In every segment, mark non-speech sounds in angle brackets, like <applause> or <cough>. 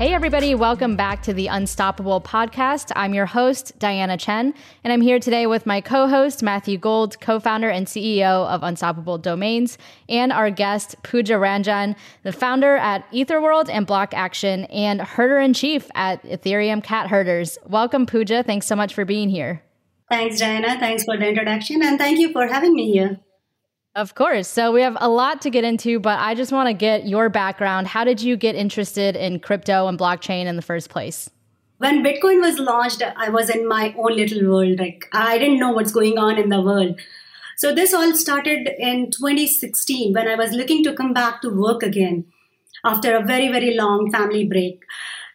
Hey, everybody, welcome back to the Unstoppable podcast. I'm your host, Diana Chen, and I'm here today with my co host, Matthew Gold, co founder and CEO of Unstoppable Domains, and our guest, Pooja Ranjan, the founder at Etherworld and Block Action, and herder in chief at Ethereum Cat Herders. Welcome, Pooja. Thanks so much for being here. Thanks, Diana. Thanks for the introduction, and thank you for having me here. Of course. So we have a lot to get into, but I just want to get your background. How did you get interested in crypto and blockchain in the first place? When Bitcoin was launched, I was in my own little world. Like I didn't know what's going on in the world. So this all started in 2016 when I was looking to come back to work again after a very, very long family break.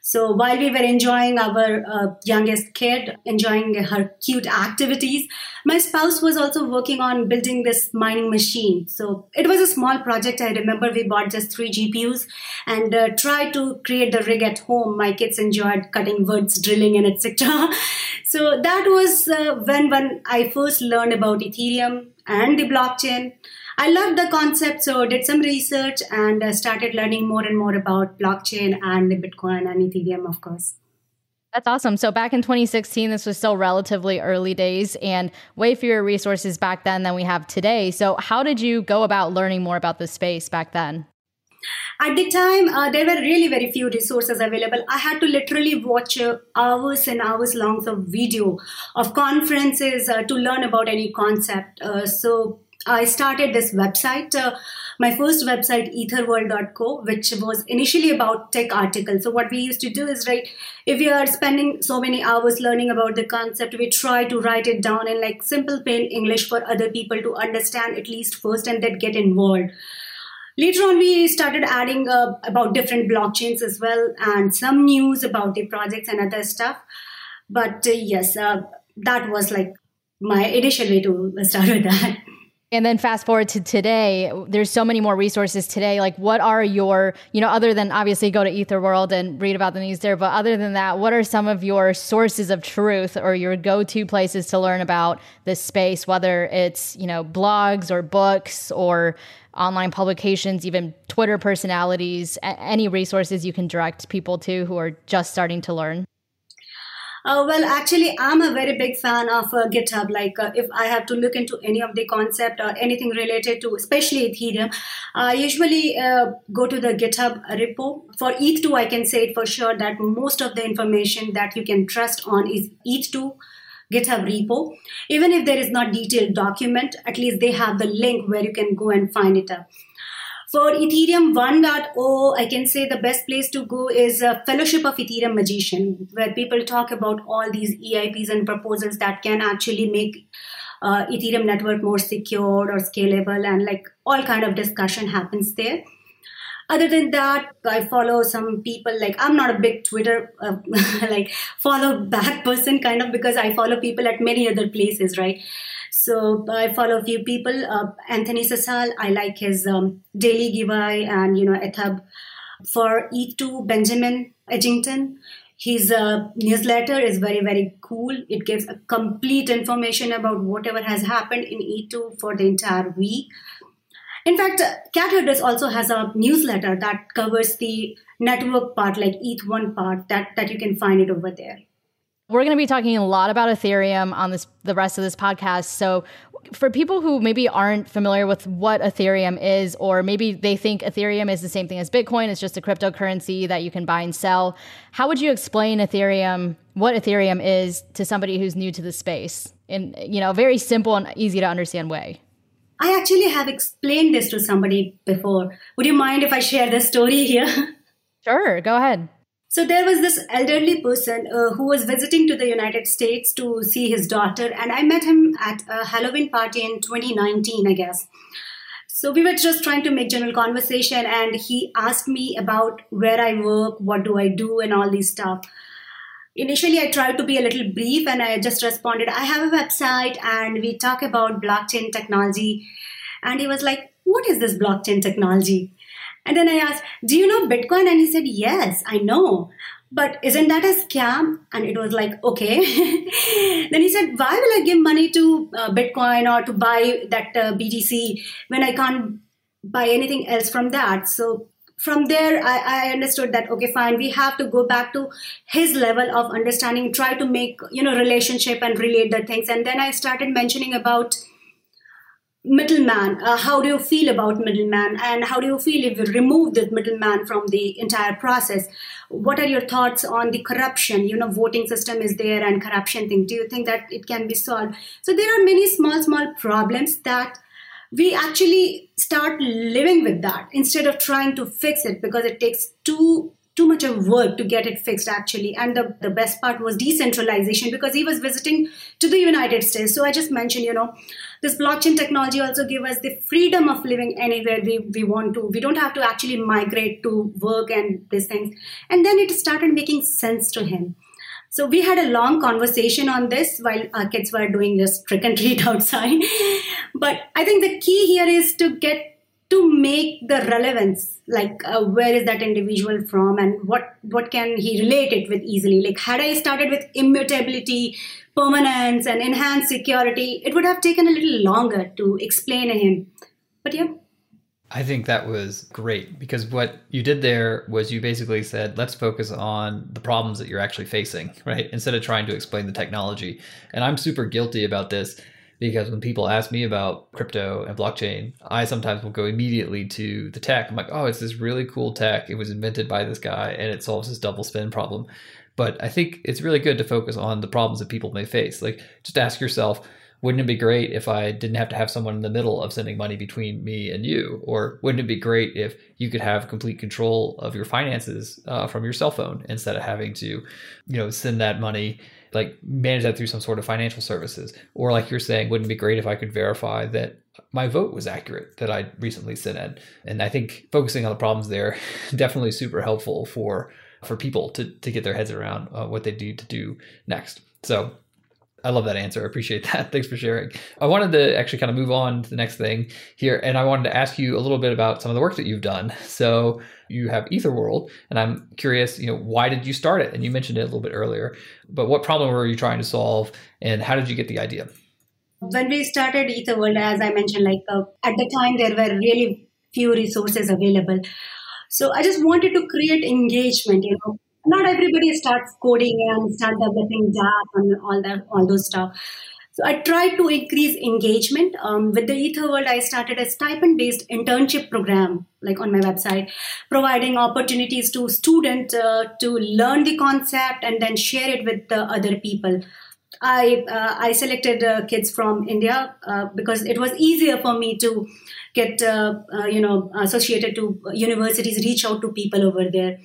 So while we were enjoying our uh, youngest kid, enjoying her cute activities, my spouse was also working on building this mining machine. So it was a small project. I remember we bought just three GPUs and uh, tried to create the rig at home. My kids enjoyed cutting woods, drilling, and etc. <laughs> so that was uh, when when I first learned about Ethereum and the blockchain. I loved the concept, so did some research and uh, started learning more and more about blockchain and Bitcoin and Ethereum, of course. That's awesome. So back in 2016, this was still relatively early days and way fewer resources back then than we have today. So how did you go about learning more about this space back then? At the time, uh, there were really very few resources available. I had to literally watch uh, hours and hours long of video of conferences uh, to learn about any concept. Uh, so I started this website, uh, my first website, etherworld.co, which was initially about tech articles. So, what we used to do is, right, if we are spending so many hours learning about the concept, we try to write it down in like simple plain English for other people to understand at least first and then get involved. Later on, we started adding uh, about different blockchains as well and some news about the projects and other stuff. But uh, yes, uh, that was like my initial way to start with that. And then fast forward to today, there's so many more resources today. Like, what are your, you know, other than obviously go to Etherworld and read about the news there, but other than that, what are some of your sources of truth or your go to places to learn about this space, whether it's, you know, blogs or books or online publications, even Twitter personalities, any resources you can direct people to who are just starting to learn? Uh, well, actually, I'm a very big fan of uh, GitHub. Like, uh, if I have to look into any of the concept or anything related to, especially Ethereum, I usually uh, go to the GitHub repo. For ETH2, I can say it for sure that most of the information that you can trust on is ETH2 GitHub repo. Even if there is not detailed document, at least they have the link where you can go and find it up. For Ethereum 1.0, I can say the best place to go is a Fellowship of Ethereum Magician, where people talk about all these EIPs and proposals that can actually make uh, Ethereum network more secure or scalable, and like all kind of discussion happens there. Other than that, I follow some people. Like I'm not a big Twitter uh, <laughs> like follow back person kind of because I follow people at many other places, right? So I follow a few people. Uh, Anthony Sassano, I like his um, Daily Gwei and you know EthHub. For E2, Benjamin Edgington, his uh, newsletter is very very cool. It gives a complete information about whatever has happened in E2 for the entire week. In fact, Cat Herders also has a newsletter that covers the network part, like ETH1 part, that, that you can find it over there. We're going to be talking a lot about Ethereum on this the rest of this podcast. So for people who maybe aren't familiar with what Ethereum is or maybe they think Ethereum is the same thing as Bitcoin, it's just a cryptocurrency that you can buy and sell. How would you explain Ethereum, what Ethereum is to somebody who's new to the space in you know, a very simple and easy to understand way? I actually have explained this to somebody before. Would you mind if I share the story here? <laughs> Sure, go ahead. So there was this elderly person uh, who was visiting to the United States to see his daughter, and I met him at a Halloween party in 2019, I guess. So we were just trying to make general conversation, and he asked me about where I work, what do I do, and all these stuff. Initially, I tried to be a little brief, and I just responded, "I have a website, and we talk about blockchain technology." And he was like, "What is this blockchain technology?" And then I asked, Do you know Bitcoin? And he said, Yes, I know. But isn't that a scam? And it was like, Okay. <laughs> then he said, Why will I give money to uh, Bitcoin or to buy that uh, BTC when I can't buy anything else from that? So from there, I, I understood that, okay, fine, we have to go back to his level of understanding, try to make, you know, relationship and relate the things. And then I started mentioning about middleman uh, how do you feel about middleman and how do you feel if you remove the middleman from the entire process? What are your thoughts on the corruption? You know voting system is there and corruption thing. Do you think that it can be solved? So there are many small small problems that we actually start living with that instead of trying to fix it because it takes too too much of work to get it fixed actually. And the, the best part was decentralization because he was visiting to the united states. So i just mentioned you know this blockchain technology also give us the freedom of living anywhere we, we want to. We don't have to actually migrate to work and these things. And then it started making sense to him. So we had a long conversation on this while our kids were doing this trick and treat <laughs> outside. But i think the key here is to get to make the relevance like uh, where is that individual from and what what can he relate it with easily like had i started with immutability permanence and enhanced security it would have taken a little longer to explain him but yeah I think that was great because what you did there was you basically said, let's focus on the problems that you're actually facing, right? Instead of trying to explain the technology. And I'm super guilty about this because when people ask me about crypto and blockchain, I sometimes will go immediately to the tech. I'm like, oh, it's this really cool tech. It was invented by this guy and it solves this double spend problem. But I think it's really good to focus on the problems that people may face. Like, just ask yourself, wouldn't it be great if I didn't have to have someone in the middle of sending money between me and you? Or wouldn't it be great if you could have complete control of your finances uh, from your cell phone instead of having to, you know, send that money like manage that through some sort of financial services. Or like you're saying, wouldn't it be great if I could verify that my vote was accurate that I recently sent in? And I think focusing on the problems there <laughs> definitely super helpful for for people to to get their heads around uh, what they need to do next. So I love that answer. I appreciate <laughs> that. Thanks for sharing. I wanted to actually kind of move on to the next thing here, and I wanted to ask you a little bit about some of the work that you've done. So you have Etherworld, and I'm curious, you know, why did you start it? And you mentioned it a little bit earlier, but what problem were you trying to solve, and how did you get the idea? When we started Etherworld, as I mentioned, like uh, at the time there were really few resources available. So I just wanted to create engagement, you know, not everybody starts coding and start developing dApp and all that, all those stuff. So I tried to increase engagement. Um, with the Etherworld, I started a stipend-based internship program, like on my website, providing opportunities to students uh, to learn the concept and then share it with the other people. I uh, I selected uh, kids from India uh, because it was easier for me to get uh, uh, you know associated to universities, reach out to people over there.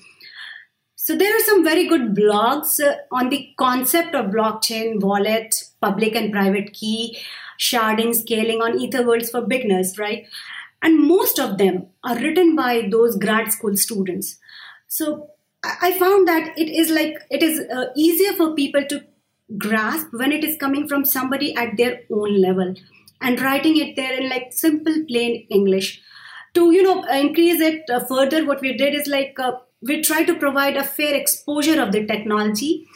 So there are some very good blogs uh, on the concept of blockchain, wallet, public and private key, sharding, scaling on Etherworlds for beginners, right? And most of them are written by those grad school students. So I found that it is like it is uh, easier for people to grasp when it is coming from somebody at their own level and writing it there in like simple plain english to you know increase it uh, further what we did is like uh, we try to provide a fair exposure of the technology.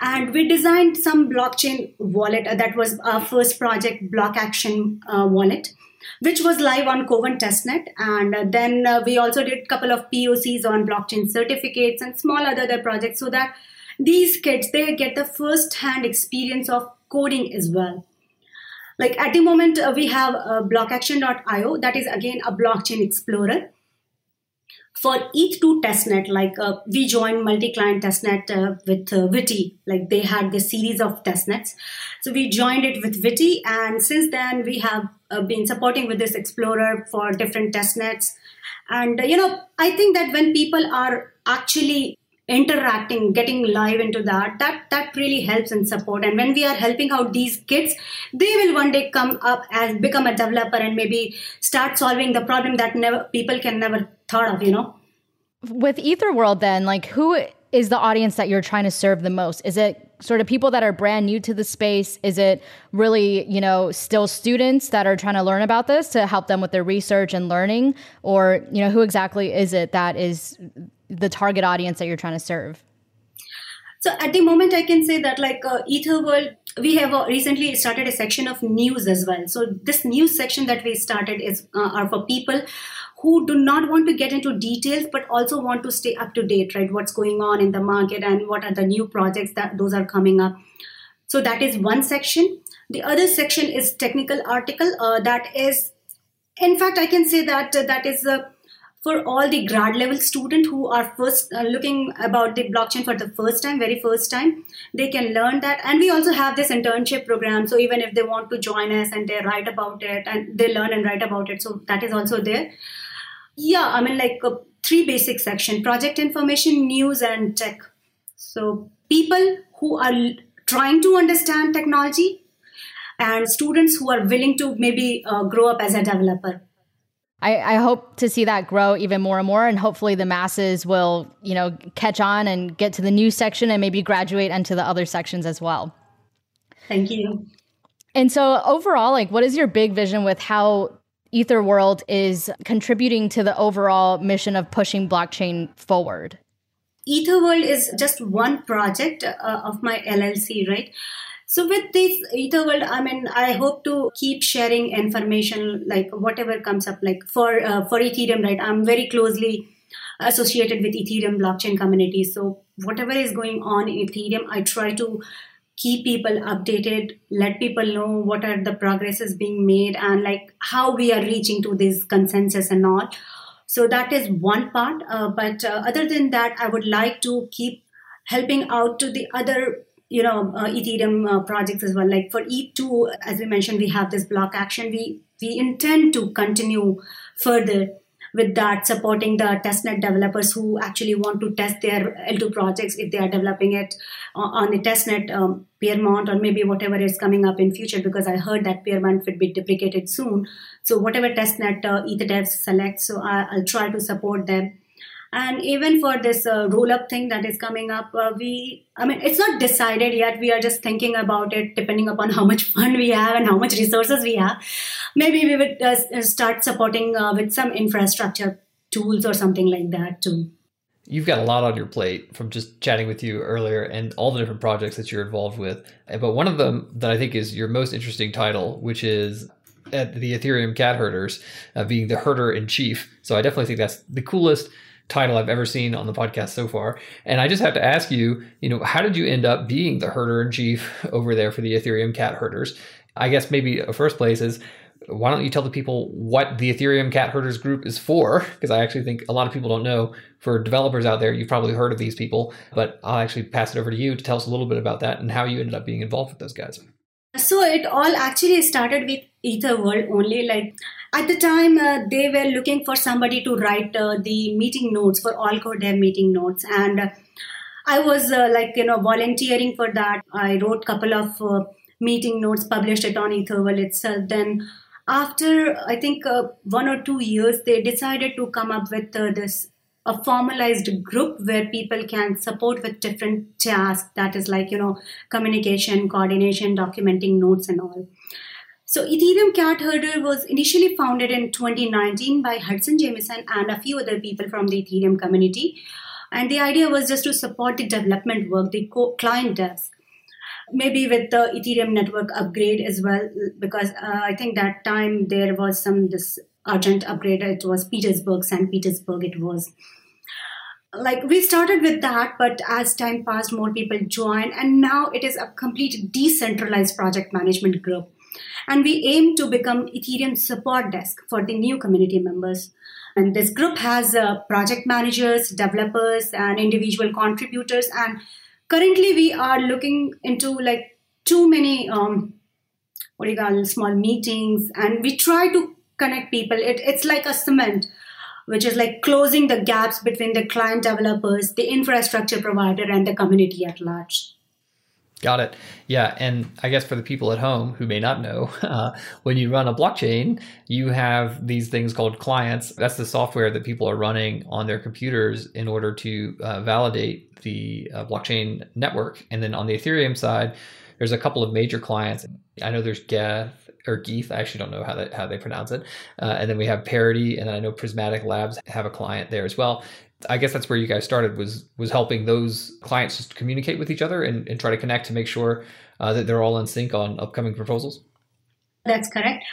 And we designed some blockchain wallet uh, that was our first project block action uh, wallet which was live on Kovan testnet. And uh, then uh, we also did a couple of pocs on blockchain certificates and small other, other projects so that these kids they get the first hand experience of coding as well. Like at the moment uh, we have uh, blockaction.io that is again a blockchain explorer for ETH2 testnet, like uh, we joined multi-client testnet uh, with uh, like they had this series of testnets. So we joined it with Witti, and since then we have uh, been supporting with this Explorer for different testnets. And uh, you know, I think that when people are actually interacting getting live into that that that really helps and support. And when we are helping out these kids they will one day come up and become a developer and maybe start solving the problem that never people can never thought of you know? With ether world then like who is the audience that you're trying to serve the most? Is it sort of people that are brand new to the space is it really you know still students that are trying to learn about this to help them with their research and learning or you know who exactly is it that is the target audience that you're trying to serve? So at the moment, I can say that like uh, Etherworld, we have uh, recently started a section of news as well. So this news section that we started is uh, are for people who do not want to get into details but also want to stay up to date, right? What's going on in the market and what are the new projects that those are coming up. So that is one section. The other section is technical article. Uh, that is, in fact, I can say that uh, that is a for all the grad level student who are first uh, looking about the blockchain for the first time very first time they can learn that and we also have this internship program so even if they want to join us and they write about it and they learn and write about it so that is also there yeah i mean like uh, three basic section project information news and tech so people who are trying to understand technology and students who are willing to maybe uh, grow up as a developer I, I, hope to see that grow even more and more, and hopefully the masses will, you know, catch on and get to the new section and maybe graduate into the other sections as well. Thank you. And so overall, like, what is your big vision with how Ether World is contributing to the overall mission of pushing blockchain forward? Etherworld is just one project uh, of my LLC, right? So with this Etherworld, I mean, I hope to keep sharing information, like whatever comes up, like for uh, for Ethereum, right? I'm very closely associated with Ethereum blockchain community. So whatever is going on in Ethereum, I try to keep people updated, let people know what are the progresses being made and like how we are reaching to this consensus and all. So that is one part. Uh, but uh, other than that, I would like to keep helping out to the other you know uh, ethereum uh, projects as well like for e2 as we mentioned we have this block action we we intend to continue further with that supporting the testnet developers who actually want to test their l2 projects if they are developing it on the testnet um, Pyrmont or maybe whatever is coming up in future because i heard that Pyrmont would be deprecated soon. So whatever testnet uh, EtherDevs select so I, i'll try to support them and even for this uh, roll up thing that is coming up uh, we i mean it's not decided yet we are just thinking about it depending upon <laughs> how much fund we have and how much resources we have maybe we would uh, start supporting uh, with some infrastructure tools or something like that too You've got a lot on your plate from just chatting with you earlier and all the different projects that you're involved with. But one of them that I think is your most interesting title, which is at the Ethereum cat herders, uh, being the herder in chief. So I definitely think that's the coolest title I've ever seen on the podcast so far. And I just have to ask you, you know, how did you end up being the herder in chief <laughs> over there for the Ethereum cat herders? I guess maybe a first place is why don't you tell the people what the Ethereum cat herders group is for? <laughs> Because I actually think a lot of people don't know. For developers out there, you've probably heard of these people, but I'll actually pass it over to you to tell us a little bit about that and how you ended up being involved with those guys. So it all actually started with Etherworld only. Like at the time, uh, they were looking for somebody to write uh, the meeting notes for all core dev meeting notes, and uh, I was uh, like you know volunteering for that. I wrote couple of uh, meeting notes, published it on Etherworld itself. Then after I think uh, one or two years, they decided to come up with this a formalized group where people can support with different tasks that is like you know communication coordination documenting notes and all so Ethereum Cat Herder was initially founded in 2019 by Hudson Jameson and a few other people from the Ethereum community. And the idea was just to support the development work, the client devs. Maybe with the Ethereum network upgrade as well, because uh, I think that time there was some this urgent upgrade. It was Petersburg, St. Petersburg. It was like we started with that, but as time passed, more people joined, and now it is a complete decentralized project management group and we aim to become Ethereum support desk for the new community members. And this group has uh, project managers, developers, and individual contributors. And currently, we are looking into like too many um, what do you call small meetings, and we try to connect people. It, it's like a cement. which is like closing the gaps between the client developers, the infrastructure provider, and the community at large. Got it. Yeah. And I guess for the people at home who may not know, <laughs> uh, when you run a blockchain, you have these things called clients. That's the software that people are running on their computers in order to uh, validate the uh, blockchain network. And then on the Ethereum side, there's a couple of major clients. I know there's Geth or Geeth. I actually don't know how, that, how they pronounce it. Uh, and then we have Parity, and I know Prismatic Labs have a client there as well. I guess that's where you guys started was was helping those clients just communicate with each other and, and try to connect to make sure uh, that they're all in sync on upcoming proposals. That's correct.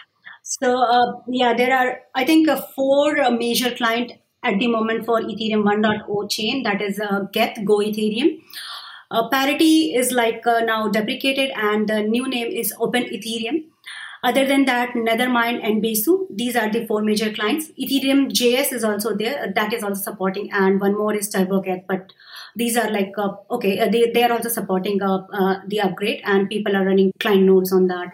So uh, yeah, there are I think uh, four uh, major client at the moment for Ethereum 1.0 chain. That is uh, Geth Go Ethereum. Uh, Parity is like now deprecated, and the new name is Open Ethereum. Other than that, Nethermind and Besu, these are the four major clients. Ethereum JS is also there, that is also supporting, and one more is TurboGeth. But these are like, uh, okay, uh, they, they are also supporting uh, uh, the upgrade, and people are running client nodes on that.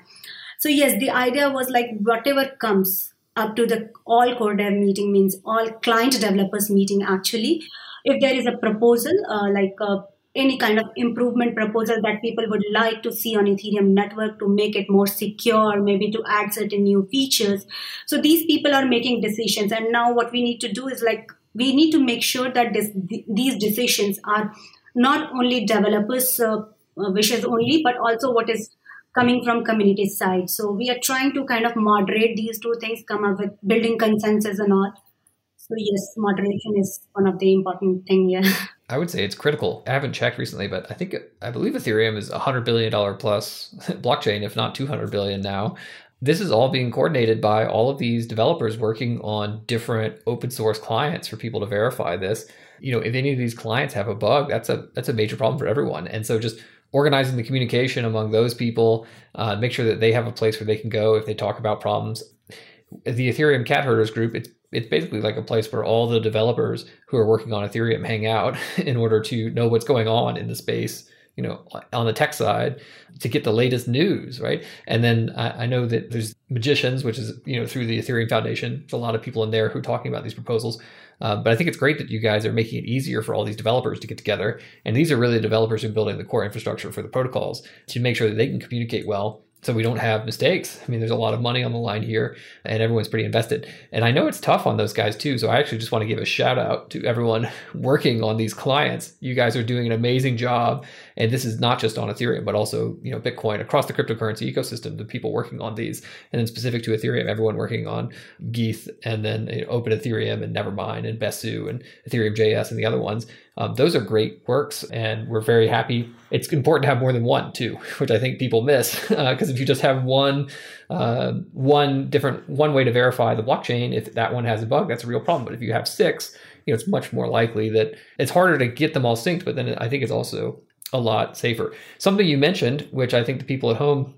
So, yes, the idea was like whatever comes up to the all core dev meeting means all client developers meeting actually. If there is a proposal, uh, like uh, any kind of improvement proposal that people would like to see on Ethereum network to make it more secure, maybe to add certain new features. So these people are making decisions. And now what we need to do is like, we need to make sure that this, these decisions are not only developers' uh, wishes only, but also what is coming from community side. So we are trying to kind of moderate these two things, come up with building consensus and all. So yes, moderation is one of the important thing here. <laughs> I would say it's critical. I haven't checked recently, but I think I believe Ethereum is a hundred billion dollar plus <laughs> blockchain, if not two hundred billion now. This is all being coordinated by all of these developers working on different open source clients for people to verify this. You know, if any of these clients have a bug, that's a that's a major problem for everyone. And so just organizing the communication among those people, uh, make sure that they have a place where they can go if they talk about problems. The Ethereum cat herders group, it's it's basically like a place where all the developers who are working on Ethereum hang out <laughs> in order to know what's going on in the space, you know, on the tech side to get the latest news, right? And then I, I know that there's magicians, which is, you know, through the Ethereum Foundation. There's a lot of people in there who are talking about these proposals. Uh, but I think it's great that you guys are making it easier for all these developers to get together. And these are really the developers who are building the core infrastructure for the protocols to make sure that they can communicate well so we don't have mistakes. I mean, there's a lot of money on the line here, and everyone's pretty invested. And I know it's tough on those guys too. So I actually just want to give a shout out to everyone <laughs> working on these clients. You guys are doing an amazing job, and this is not just on Ethereum, but also you know Bitcoin across the cryptocurrency ecosystem. The people working on these, and then specific to Ethereum, everyone working on Geeth, and then you know, Open Ethereum, and Nethermind and Besu, and Ethereum JS, and the other ones. Um, those are great works, and we're very happy. It's important to have more than one too, <laughs> which I think people miss because <laughs> uh, if you just have one, uh, one different one way to verify the blockchain, if that one has a bug, that's a real problem. But if you have six, you know it's much more likely that it's harder to get them all synced. But then I think it's also a lot safer. Something you mentioned, which I think the people at home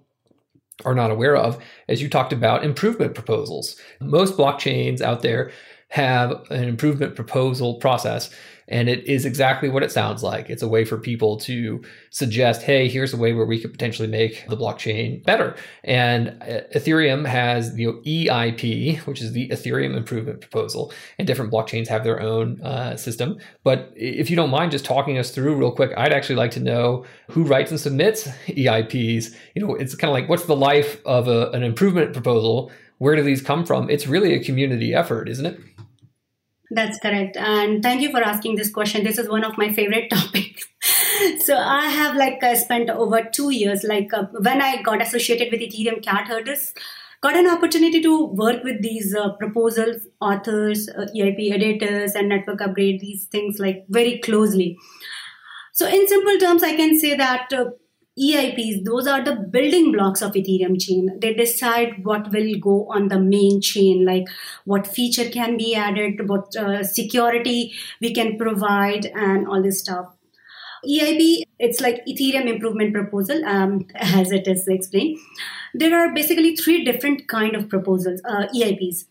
are not aware of, as you talked about improvement proposals. Most blockchains out there have an improvement proposal process and it is exactly what it sounds like. It's a way for people to suggest, hey, here's a way where we could potentially make the blockchain better. And uh, Ethereum has the EIP, which is the Ethereum Improvement Proposal, and different blockchains have their own uh, system. But if you don't mind just talking us through real quick, I'd actually like to know who writes and submits EIPs. You know, it's kind of like what's the life of a, an improvement proposal? Where do these come from? It's really a community effort, isn't it? That's correct. And thank you for asking this question. This is one of my favorite <laughs> topics. so I have like uh, spent over two years, like uh, when I got associated with Ethereum cat herders, got an opportunity to work with these uh, proposals, authors, uh, EIP editors, and network upgrade, these things like very closely. So in simple terms, I can say that uh, EIPs, those are the building blocks of Ethereum chain. They decide what will go on the main chain, like what feature can be added, what uh, security we can provide, and all this stuff. EIP, it's like Ethereum improvement proposal, um, <laughs> as it is explained. There are basically three different kind of proposals, uh, EIPs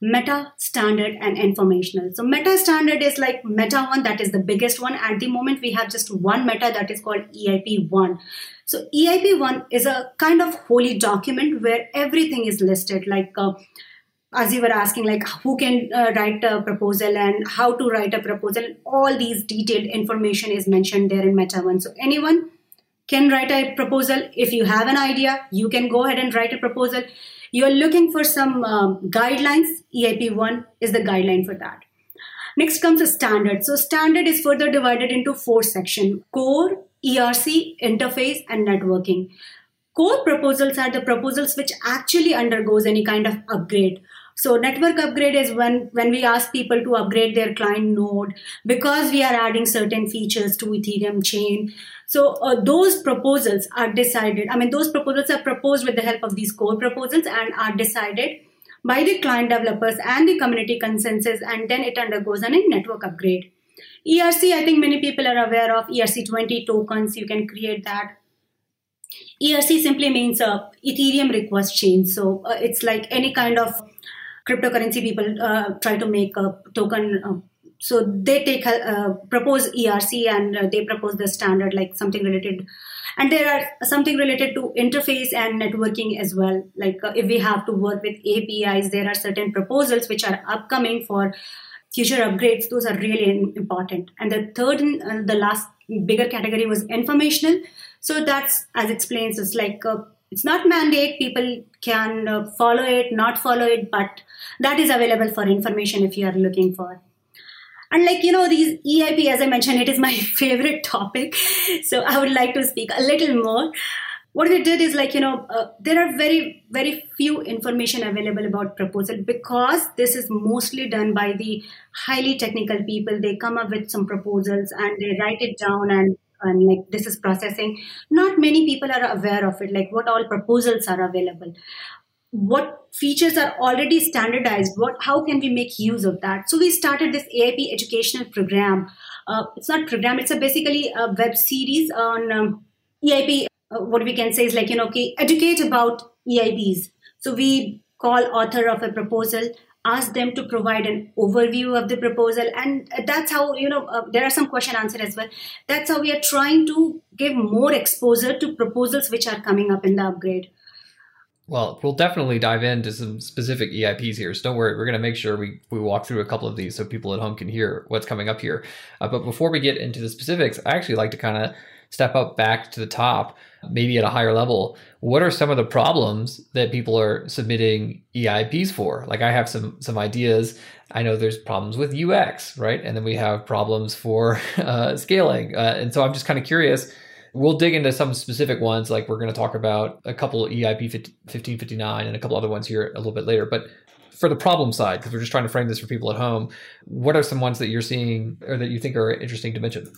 meta, standard, and informational. So meta standard is like meta one, that is the biggest one. At the moment, we have just one meta that is called EIP one. So EIP one is a kind of holy document where everything is listed, like uh, as you were asking, like who can uh, write a proposal and how to write a proposal, all these detailed information is mentioned there in Meta One. So anyone can write a proposal. If you have an idea, you can go ahead and write a proposal. You're looking for some um, guidelines. EIP 1 is the guideline for that. Next comes a standard. So standard is further divided into four sections: core, ERC, interface, and networking. Core proposals are the proposals which actually undergoes any kind of upgrade. So network upgrade is when, when we ask people to upgrade their client node because we are adding certain features to Ethereum chain. So uh, those proposals are decided. I mean, those proposals are proposed with the help of these core proposals and are decided by the client developers and the community consensus, and then it undergoes a network upgrade. ERC, I think many people are aware of ERC20 tokens. You can create that. ERC simply means a Ethereum request chain. So uh, it's like any kind of cryptocurrency people uh, try to make a token. Uh, so they take uh, propose ERC and uh, they propose the standard like something related. And there are something related to interface and networking as well. Like uh, if we have to work with apis there are certain proposals which are upcoming for future upgrades. Those are really important. And the third and uh, the last bigger category was informational. So that's as explains it's like uh, it's not mandate. People can uh, follow it not follow it but that is available for information if you are looking for and like, you know, these EIP, as I mentioned, it is my <laughs> favorite topic. So I would like to speak a little more. What we did is like, you know, uh, there are very, very few information available about proposal because this is mostly done by the highly technical people. They come up with some proposals and they write it down and and like this is processing not many people are aware of it like what all proposals are available what features are already standardized what how can we make use of that? So we started this eip educational program. Uh, it's not program it's a basically a web series on um, eip uh, what we can say is like you know okay educate about eips so we call author of a proposal ask them to provide an overview of the proposal and that's how you know uh, there are some question answer as well. That's how we are trying to give more exposure to proposals which are coming up in the upgrade well, we'll definitely dive into some specific EIPs here. So don't worry, we're going to make sure we, we walk through a couple of these so people at home can hear what's coming up here. Uh, but before we get into the specifics, I actually like to kind of step up back to the top, maybe at a higher level. What are some of the problems that people are submitting EIPs for? Like I have some some ideas. I know there's problems with UX, right? And then we have problems for <laughs> uh, scaling. Uh, and so I'm just kind of curious We'll dig into some specific ones, like we're going to talk about a couple EIP 1559 and a couple other ones here a little bit later. But for the problem side, because we're just trying to frame this for people at home, what are some ones that you're seeing or that you think are interesting to mention?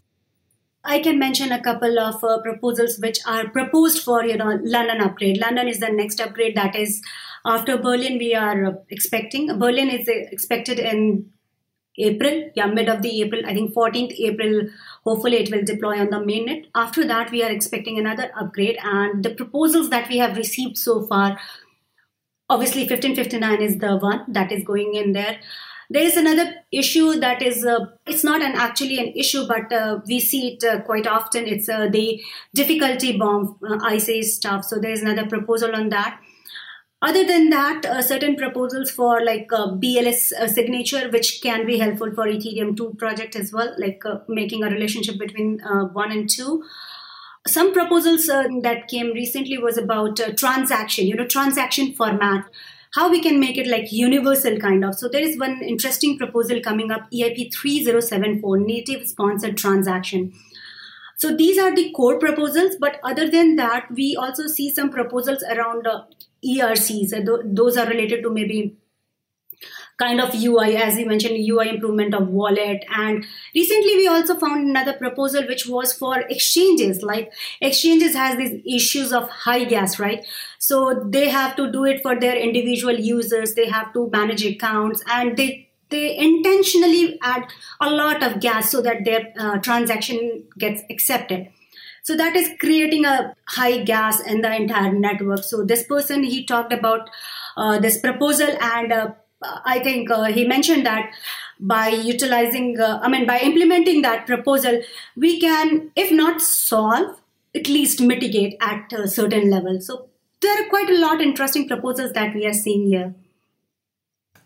I can mention a couple of uh, proposals which are proposed for you know London upgrade. London is the next upgrade that is after Berlin. We are uh, expecting Berlin is uh, expected in April, yeah, mid of the April. I think 14th April Hopefully, it will deploy on the mainnet. After that, we are expecting another upgrade. And the proposals that we have received so far, obviously, 1559 is the one that is going in there. There is another issue that is, uh, it's not an actually an issue, but uh, we see it uh, quite often. It's uh, the difficulty bomb, uh, ICE stuff. So there is another proposal on that other than that, uh, certain proposals for like uh, BLS uh, signature, which can be helpful for Ethereum 2 project as well, like uh, making a relationship between uh, 1 and 2. Some proposals uh, that came recently was about transaction, you know, transaction format, how we can make it like universal kind of. So there is one interesting proposal coming up, EIP 3074, native sponsored transaction. So these are the core proposals, but other than that, we also see some proposals around uh, ERCs. Those are related to maybe kind of UI, as you mentioned, UI improvement of wallet. And recently, we also found another proposal which was for exchanges. Like exchanges has these issues of high gas, right? So they have to do it for their individual users. They have to manage accounts, and they they intentionally add a lot of gas so that their uh, transaction gets accepted so that is creating a high gas in the entire network. So this person, he talked about uh, this proposal and uh, I think uh, he mentioned that by utilizing, uh, I mean, by implementing that proposal, we can, if not solve, at least mitigate at a certain level. So there are quite a lot interesting proposals that we are seeing here.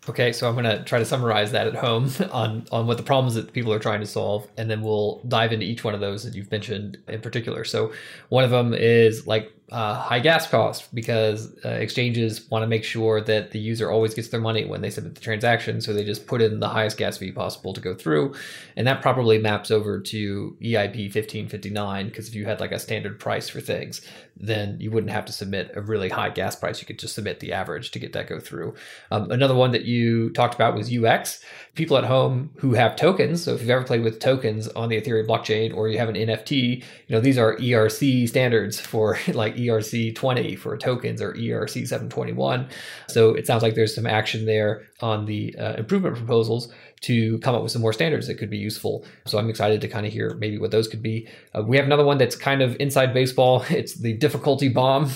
Okay, so I'm going to try to summarize that at home <laughs> on, on what the problems that people are trying to solve, and then we'll dive into each one of those that you've mentioned in particular. So, one of them is like uh, high gas cost because uh, exchanges want to make sure that the user always gets their money when they submit the transaction. So they just put in the highest gas fee possible to go through. And that probably maps over to EIP 1559 because if you had like a standard price for things, then you wouldn't have to submit a really high gas price. You could just submit the average to get that go through. Um, another one that you talked about was UX. People at home who have tokens. So if you've ever played with tokens on the Ethereum blockchain or you have an NFT, you know, these are ERC standards for <laughs> like ERC 20 for tokens or ERC 721. So it sounds like there's some action there on the uh, improvement proposals to come up with some more standards that could be useful. So I'm excited to kind of hear maybe what those could be. Uh, we have another one that's kind of inside baseball. <laughs> It's the difficulty bomb.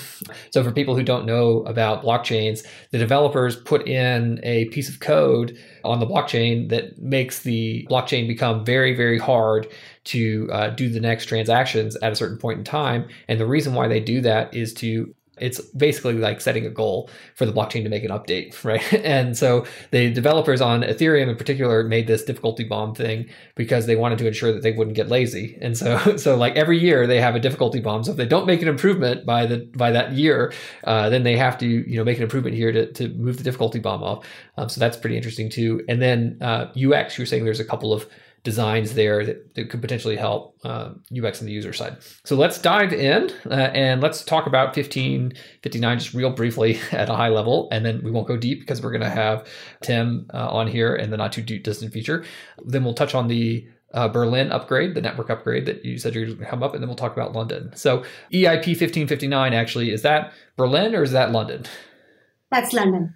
So for people who don't know about blockchains, the developers put in a piece of code on the blockchain that makes the blockchain become very, very hard to uh, do the next transactions at a certain point in time. And the reason why they do that is to it's basically like setting a goal for the blockchain to make an update, <laughs> right? And so the developers on Ethereum in particular made this difficulty bomb thing because they wanted to ensure that they wouldn't get lazy. And so, <laughs> so like every year they have a difficulty bomb. So if they don't make an improvement by the by that year, uh, then they have to you know make an improvement here to to move the difficulty bomb off. Um, so that's pretty interesting too. And then uh, UX, you're saying there's a couple of designs there that, that could potentially help uh, UX on the user side. So let's dive in uh, and let's talk about 1559 just real briefly <laughs> at a high level, and then we won't go deep because we're going to have Tim uh, on here in the not too distant future. Then we'll touch on the uh, Berlin upgrade, the network upgrade that you said you're going to come up, and then we'll talk about London. So EIP 1559 actually is that Berlin or is that London? That's London.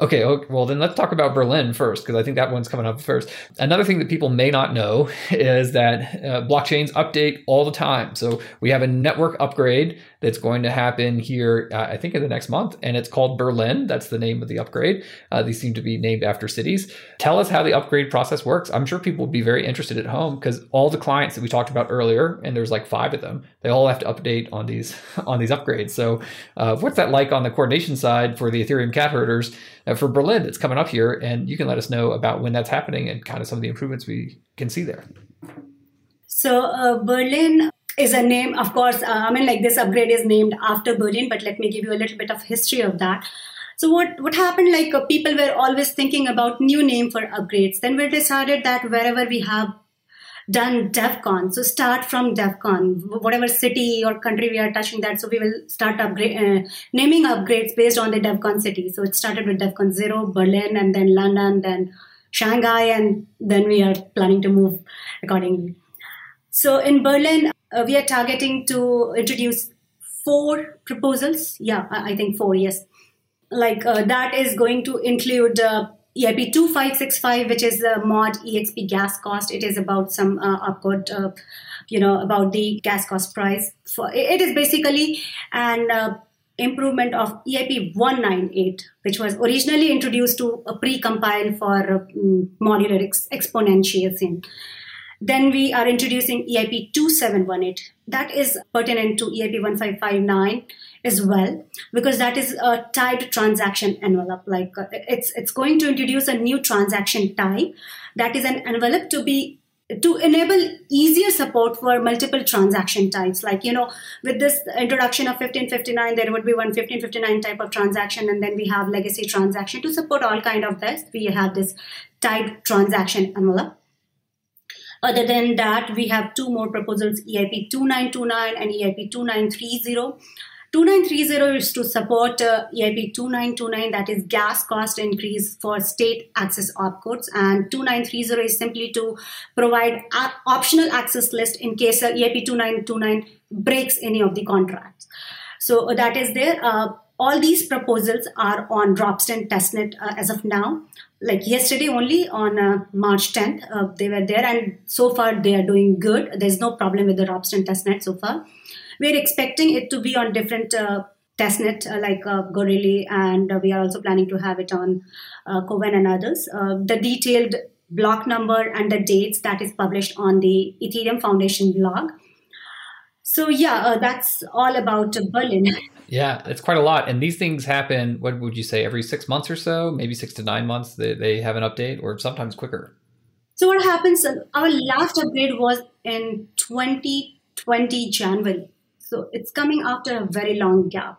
Okay, well then let's talk about Berlin first because I think that one's coming up first. Another thing that people may not know <laughs> is that uh, blockchains update all the time. So we have a network upgrade that's going to happen here, uh, I think in the next month, and it's called Berlin. That's the name of the upgrade. Uh, these seem to be named after cities. Tell us how the upgrade process works. I'm sure people will be very interested at home because all the clients that we talked about earlier, and there's like five of them, they all have to update on these <laughs> on these upgrades. So uh, what's that like on the coordination side for the Ethereum cat herders? uh, for Berlin that's coming up here, and you can let us know about when that's happening and kind of some of the improvements we can see there. So uh, Berlin is a name, of course. Uh, I mean, like this upgrade is named after Berlin, but let me give you a little bit of history of that. So what what happened? Like uh, people were always thinking about new name for upgrades. Then we decided that wherever we have done DevCon. So start from DevCon, whatever city or country we are touching that. So we will start upgrade, uh, naming upgrades based on the DevCon city. So it started with DevCon 0, Berlin, and then London, then Shanghai, and then we are planning to move accordingly. So in Berlin, uh, we are targeting to introduce four proposals. Yeah, I think four, yes. Like uh, that is going to include uh, EIP 2565, which is the mod EXP gas cost. It is about some uh, upward, uh, you know, about the gas cost price. For It is basically an uh, improvement of EIP 198, which was originally introduced to a pre-compile for um, modular ex- exponentiation. Then we are introducing EIP 2718. That is pertinent to EIP 1559 as well because that is a typed transaction envelope. Like uh, it's it's going to introduce a new transaction type that is an envelope to be to enable easier support for multiple transaction types. Like you know with this introduction of 1559 there would be one 1559 type of transaction and then we have legacy transaction to support all kind of this. We have this typed transaction envelope other than that, we have two more proposals, EIP 2929 and EIP 2930. 2930 is to support uh, EIP 2929, that is gas cost increase for state access opcodes. And 2930 is simply to provide optional access list in case uh, EIP 2929 breaks any of the contracts. So uh, that is there. Uh, all these proposals are on Ropsten testnet uh, as of now. Like yesterday only on uh, March 10th, uh, they were there, and so far they are doing good. There's no problem with the Ropsten testnet so far. We're expecting it to be on different uh, testnet uh, like uh, Goerli, and we are also planning to have it on Kovan and others. The detailed block number and the dates that is published on the Ethereum Foundation blog. So yeah, uh, that's all about Berlin. Yeah, it's quite a lot. And these things happen, what would you say, every six months or so, maybe six to nine months, they, they have an update, or sometimes quicker? So, what happens, our last upgrade was in 2020 January. So, it's coming after a very long gap.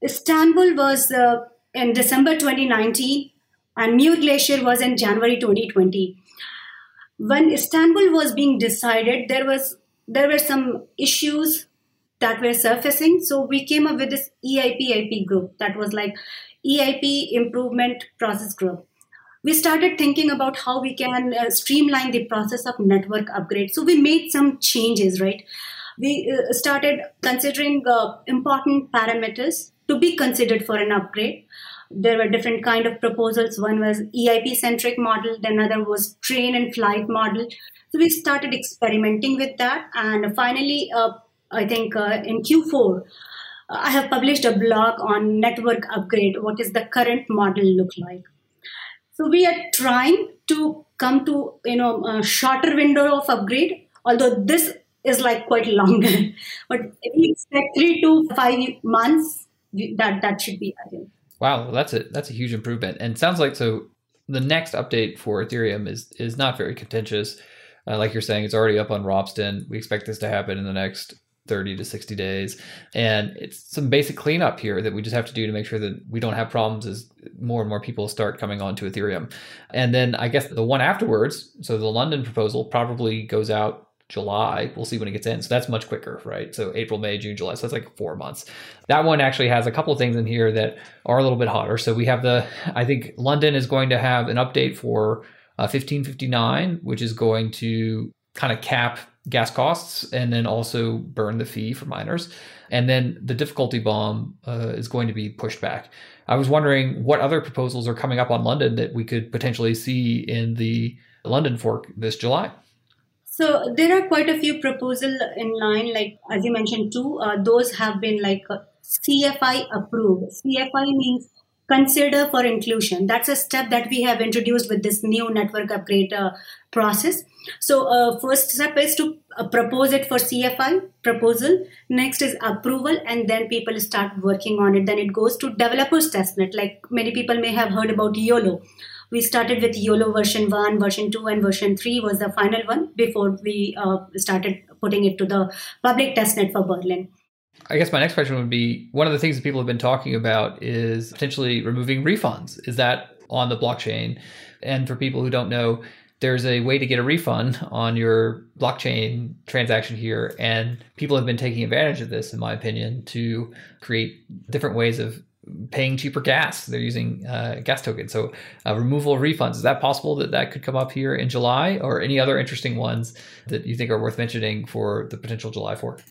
Istanbul was uh, in December 2019, and Muir Glacier was in January 2020. When Istanbul was being decided, there was there were some issues that were surfacing. So we came up with this EIP group that was like EIP Improvement Process Group. We started thinking about how we can uh, streamline the process of network upgrade. So we made some changes, right? We uh, started considering uh, important parameters to be considered for an upgrade. There were different kind of proposals. One was EIP centric model, then another was train and flight model. So we started experimenting with that, and finally, uh, I think uh, in Q4, I have published a blog on network upgrade. What is the current model look like? So we are trying to come to you know a shorter window of upgrade. Although this is like quite longer, <laughs> but we expect three to five months. That that should be. Wow, that's a that's a huge improvement, and sounds like so. The next update for Ethereum is is not very contentious. Uh, like you're saying, it's already up on Ropsten. We expect this to happen in the next 30 to 60 days. And it's some basic cleanup here that we just have to do to make sure that we don't have problems as more and more people start coming on to Ethereum. And then I guess the one afterwards, so the London proposal probably goes out July. We'll see when it gets in. So that's much quicker, right? So April, May, June, July. So that's like four months. That one actually has a couple of things in here that are a little bit hotter. So we have the, I think London is going to have an update for uh, 1559, which is going to kind of cap gas costs and then also burn the fee for miners. And then the difficulty bomb uh, is going to be pushed back. I was wondering what other proposals are coming up on London that we could potentially see in the London fork this July. So there are quite a few proposals in line, like as you mentioned, two. Uh, those have been like uh, CFI approved. CFI means consider for inclusion. That's a step that we have introduced with this new network upgrade uh, process. So, uh, first step is to uh, propose it for CFI proposal. Next is approval, and then people start working on it. Then it goes to developers testnet. Like many people may have heard about YOLO. We started with YOLO version 1, version 2, and version 3 was the final one before we uh, started putting it to the public testnet for Berlin. I guess my next question would be one of the things that people have been talking about is potentially removing refunds. Is that on the blockchain? And for people who don't know, there's a way to get a refund on your blockchain transaction here. And people have been taking advantage of this, in my opinion, to create different ways of paying cheaper gas. They're using uh, gas tokens. So uh, removal of refunds. Is that possible that that could come up here in July or any other interesting ones that you think are worth mentioning for the potential July 4th?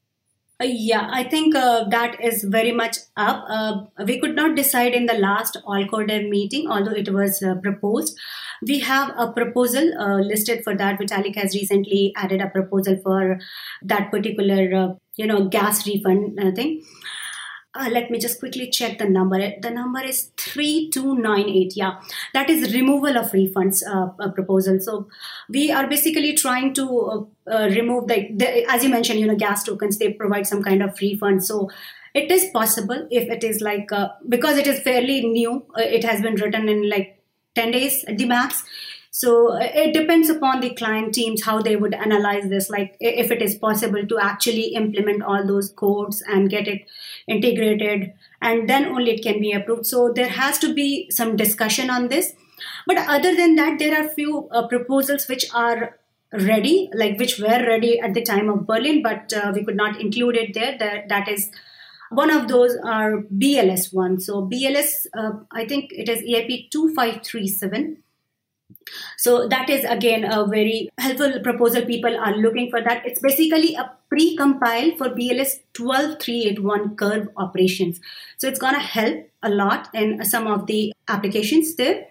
Yeah, I think uh, that is very much up. Uh, we could not decide in the last Allcore meeting, although it was uh, proposed. We have a proposal uh, listed for that. Vitalik has recently added a proposal for that particular, uh, you know, gas refund thing. Uh, let me just quickly check the number. The number is 3298. Yeah, that is removal of refunds uh, proposal. So we are basically trying to uh, uh, remove the, the, as you mentioned, you know, gas tokens, they provide some kind of refund. So it is possible if it is like, uh, because it is fairly new, uh, it has been written in like 10 days at the max so uh, it depends upon the client teams how they would analyze this, like if it is possible to actually implement all those codes and get it integrated, and then only it can be approved. So there has to be some discussion on this. But other than that, there are few uh, proposals which are ready, like which were ready at the time of Berlin, but uh, we could not include it there. That that is one of those are BLS one. So BLS, uh, I think it is EIP two five three seven. So that is again a very helpful proposal. People are looking for that. It's basically a pre-compile for BLS 12381 curve operations. So it's going to help a lot in some of the applications there.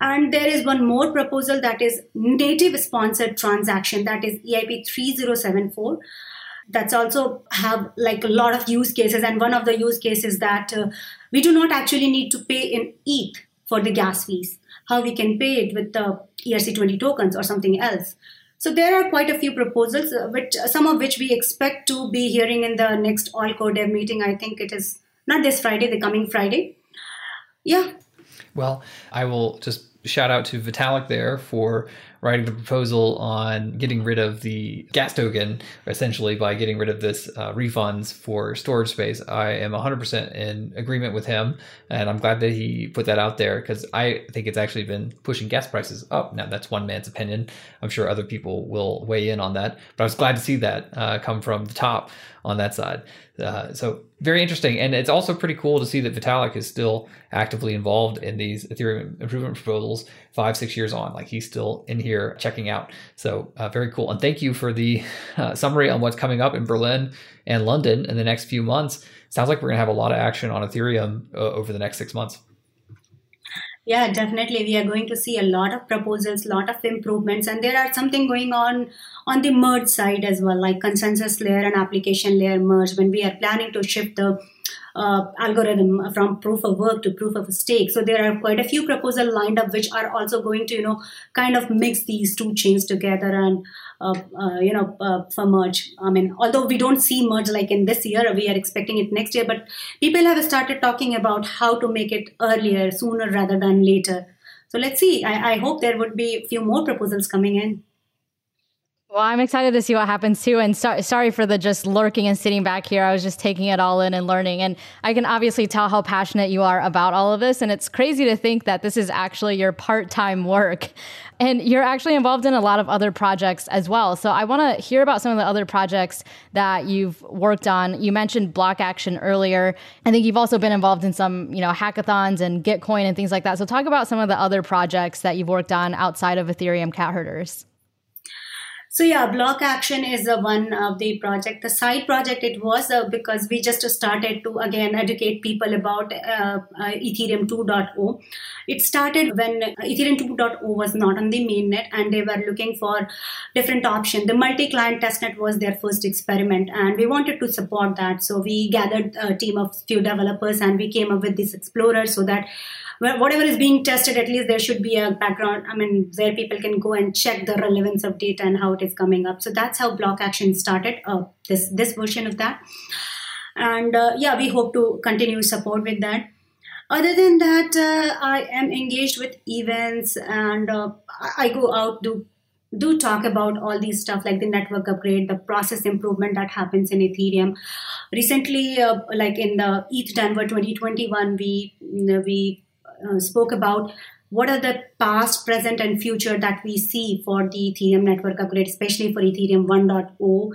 And there is one more proposal that is native sponsored transaction that is EIP 3074 that's also have like a lot of use cases and one of the use cases that uh, we do not actually need to pay in ETH for the gas fees how we can pay it with the ERC20 tokens or something else. So there are quite a few proposals, uh, which some of which we expect to be hearing in the next All Core Dev meeting. I think it is not this Friday, the coming Friday. Yeah. Well, I will just shout out to Vitalik there for writing the proposal on getting rid of the gas token, essentially by getting rid of this uh, refunds for storage space. I am 100% in agreement with him, and I'm glad that he put that out there because I think it's actually been pushing gas prices up. Now, that's one man's opinion. I'm sure other people will weigh in on that, but I was glad to see that uh, come from the top on that side. Uh, so very interesting, and it's also pretty cool to see that Vitalik is still actively involved in these Ethereum improvement proposals five, six years on. Like he's still in here checking out. So uh, very cool. And thank you for the uh, summary on what's coming up in Berlin and London in the next few months. Sounds like we're gonna have a lot of action on Ethereum uh, over the next six months. Yeah, definitely. We are going to see a lot of proposals, lot of improvements, and there are something going on on the merge side as well, like consensus layer and application layer merge. When we are planning to shift the uh, algorithm from proof of work to proof of stake. So there are quite a few proposals lined up, which are also going to, you know, kind of mix these two chains together and, uh, uh, you know, uh, for merge. I mean, although we don't see merge like in this year, we are expecting it next year, but people have started talking about how to make it earlier, sooner rather than later. So let's see. I, I hope there would be a few more proposals coming in. Well, I'm excited to see what happens too. And so, sorry for the just lurking and sitting back here. I was just taking it all in and learning. And I can obviously tell how passionate you are about all of this. And it's crazy to think that this is actually your part time work. <laughs> And you're actually involved in a lot of other projects as well. So I want to hear about some of the other projects that you've worked on. You mentioned Block Action earlier. I think you've also been involved in some, you know, hackathons and Gitcoin and things like that. So talk about some of the other projects that you've worked on outside of Ethereum Cat Herders. So yeah, block action is one of the project. The side project it was uh, because we just started to again educate people about uh, uh Ethereum 2.0. It started when Ethereum 2.0 was not on the mainnet and they were looking for different options. The multi-client testnet was their first experiment and we wanted to support that. So we gathered a team of few developers and we came up with this explorer so that whatever is being tested, at least there should be a background. I mean, where people can go and check the relevance of data and how it is coming up. So that's how Block Action started. Uh, this this version of that, and uh, yeah, we hope to continue support with that. Other than that, uh, I am engaged with events and uh, I go out do do talk about all these stuff like the network upgrade, the process improvement that happens in Ethereum. Recently, uh, like in the ETH Denver 2021, we we uh, spoke about what are the past, present, and future that we see for the Ethereum network upgrade, especially for Ethereum 1.0.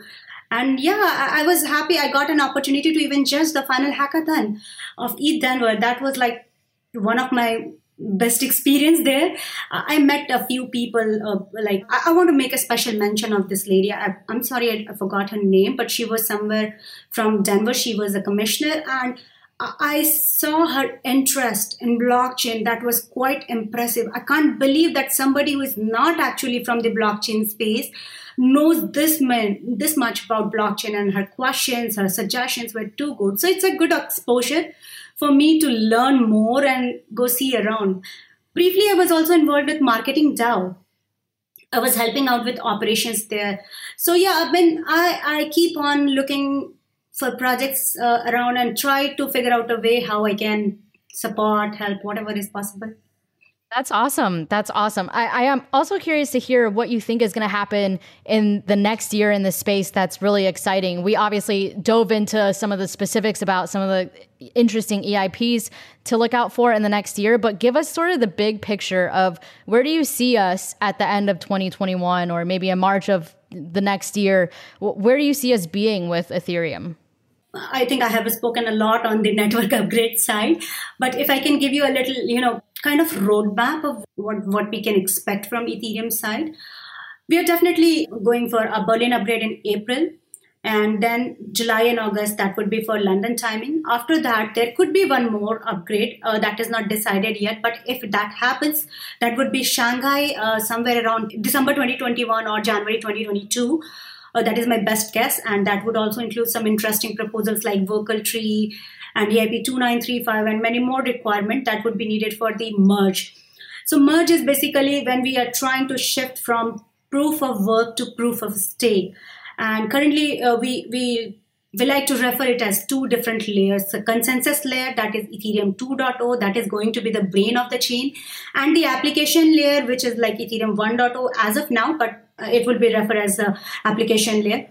And yeah, I, I was happy I got an opportunity to even judge the final hackathon of ETH Denver. That was like one of my best experience there. I met a few people. Uh, like I, I, want to make a special mention of this lady. I, am sorry I, I, forgot her name, but she was somewhere from Denver. She was a commissioner, and I saw her interest in blockchain that was quite impressive. I can't believe that somebody who is not actually from the blockchain space knows this man, this much about blockchain and her questions, her suggestions were too good. So it's a good exposure for me to learn more and go see around. Briefly, I was also involved with marketing DAO. I was helping out with operations there. So yeah, I've been I, I keep on looking for projects uh, around and try to figure out a way how I can support, help, whatever is possible. That's awesome. That's awesome. I, I, am also curious to hear what you think is going to happen in the next year in this space that's really exciting. We obviously dove into some of the specifics about some of the interesting EIPs to look out for in the next year, but give us sort of the big picture of where do you see us at the end of 2021 or maybe in March of the next year? Where do you see us being with Ethereum? I think I have spoken a lot on the network <laughs> upgrade side, but if I can give you a little, you know, kind of roadmap of what, what we can expect from Ethereum side, we are definitely going for a Berlin upgrade in April. And then July and August, that would be for London timing. After that, there could be one more upgrade uh, that is not decided yet. But if that happens, that would be Shanghai uh, somewhere around December 2021 or January 2022. Uh, that is my best guess, and that would also include some interesting proposals like Verkle Tree and EIP 2935 and many more requirements that would be needed for the merge. So merge is basically when we are trying to shift from proof of work to proof of stake. And currently, uh, we we we like to refer it as two different layers the consensus layer that is ethereum 2.0 that is going to be the brain of the chain and the application layer which is like ethereum 1.0 as of now but it will be referred as the application layer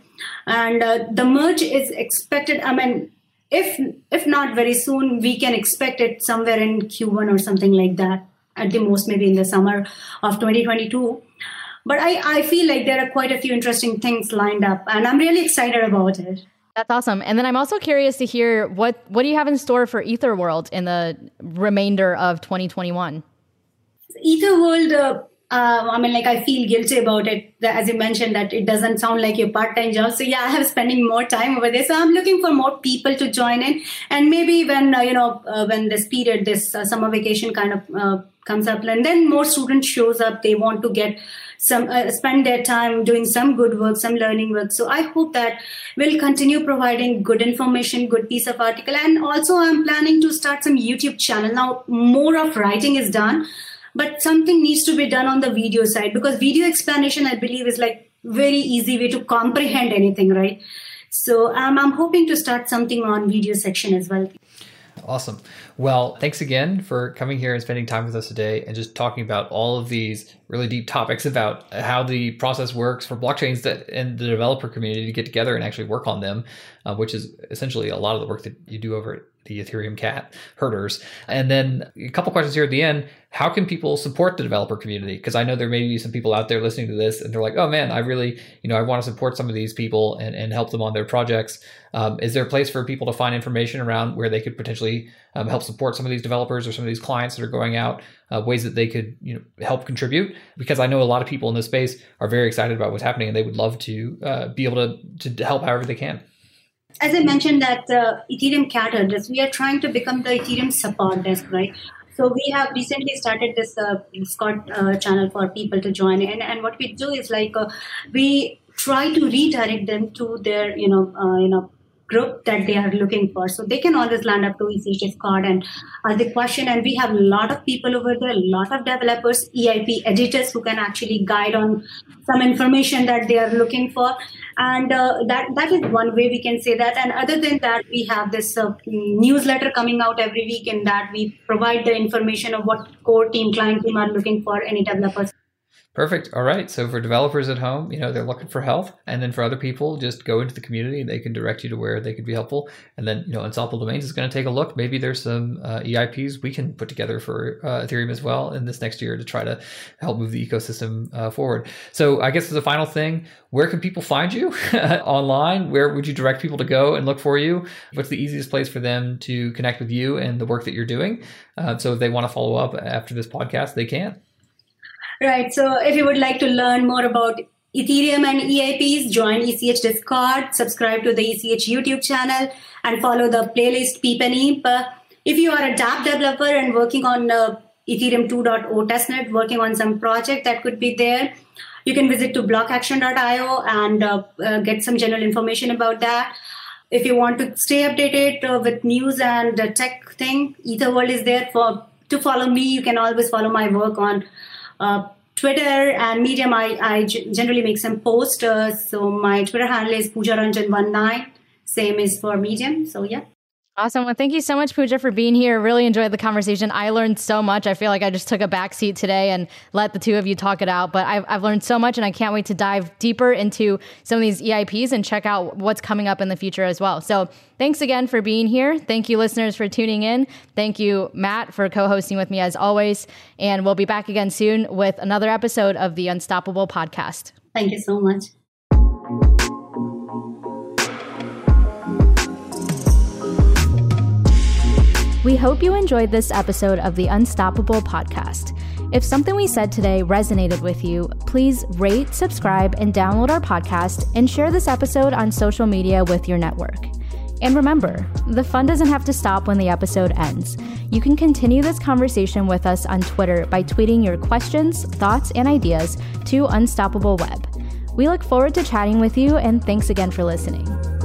and uh, the merge is expected i mean if if not very soon we can expect it somewhere in q1 or something like that at the most maybe in the summer of 2022 but I, I feel like there are quite a few interesting things lined up and i'm really excited about it that's awesome. And then I'm also curious to hear what what do you have in store for etherworld in the remainder of 2021? etherworld uh, uh, I mean, like I feel guilty about it. As you mentioned, that it doesn't sound like your part-time job. So yeah, <laughs> I am spending more time over there. So I'm looking for more people to join in, and maybe when uh, you know uh, when this period, this uh, summer vacation kind of uh, comes up, and then more students shows up, they want to get some uh, spend their time doing some good work some learning work so i hope that we'll continue providing good information good piece of article and also i'm planning to start some youtube channel now more of writing is done but something needs to be done on the video side because video explanation i believe is like very easy way to comprehend anything right so um, i'm hoping to start something on video section as well Awesome. Well, thanks again for coming here and spending time with us today and just talking about all of these really deep topics about how the process works for blockchains that and the developer community to get together and actually work on them, uh, which is essentially a lot of the work that you do over at the Ethereum cat herders. And then a couple questions here at the end. How can people support the developer community? Because I know there may be some people out there listening to this and they're like, oh man, I really, you know, I want to support some of these people and, and help them on their projects. Um, is there a place for people to find information around where they could potentially um, help support some of these developers or some of these clients that are going out, uh, ways that they could, you know, help contribute? Because I know a lot of people in this space are very excited about what's happening and they would love to uh, be able to, to help however they can as I mentioned that uh, Ethereum cat herders, we are trying to become the Ethereum support desk, right? So we have recently started this uh, Discord uh, channel for people to join in, and what we do is like uh, we try to redirect them to their, you know, uh, you know, group that they are looking for. So they can always land up to ECH Discord and ask the question. And we have a lot of people over there, a lot of developers, EIP editors who can actually guide on some information that they are looking for. And uh, that that is one way we can say that. And other than that, we have this uh, newsletter coming out every week in that we provide the information of what core team, client team are looking for, any developers Perfect. All right. So for developers at home, you know, they're looking for help. And then for other people, just go into the community and they can direct you to where they could be helpful. And then, you know, Unstoppable Domains is going to take a look. Maybe there's some uh, EIPs we can put together for uh, Ethereum as well in this next year to try to help move the ecosystem uh, forward. So I guess as a final thing, where can people find you <laughs> online? Where would you direct people to go and look for you? What's the easiest place for them to connect with you and the work that you're doing? Uh, so if they want to follow up after this podcast, they can. Right. So if you would like to learn more about Ethereum and EIPs, join ECH Discord, subscribe to the ECH YouTube channel, and follow the playlist Peep and Eep. if you are a dApp developer and working on uh, Ethereum 2.0 testnet, working on some project that could be there, you can visit to blockaction.io and uh, uh, get some general information about that. If you want to stay updated uh, with news and tech thing, Etherworld is there for to follow me. You can always follow my work on uh, Twitter and Medium, I, generally make some posts. Uh, so my Twitter handle is poojaranjan19. Same is for Medium. So yeah. Awesome. Well, thank you so much, Pooja, for being here. Really enjoyed the conversation. I learned so much. I feel like I just took a back seat today and let the two of you talk it out. But I've, I've learned so much, and I can't wait to dive deeper into some of these EIPs and check out what's coming up in the future as well. So thanks again for being here. Thank you, listeners, for tuning in. Thank you, Matt, for co hosting with me as always. And we'll be back again soon with another episode of the Unstoppable podcast. Thank you so much. We hope you enjoyed this episode of the Unstoppable podcast. If something we said today resonated with you, please rate, subscribe, and download our podcast and share this episode on social media with your network. And remember, the fun doesn't have to stop when the episode ends. You can continue this conversation with us on Twitter by tweeting your questions, thoughts, and ideas to Unstoppable Web. We look forward to chatting with you, and thanks again for listening.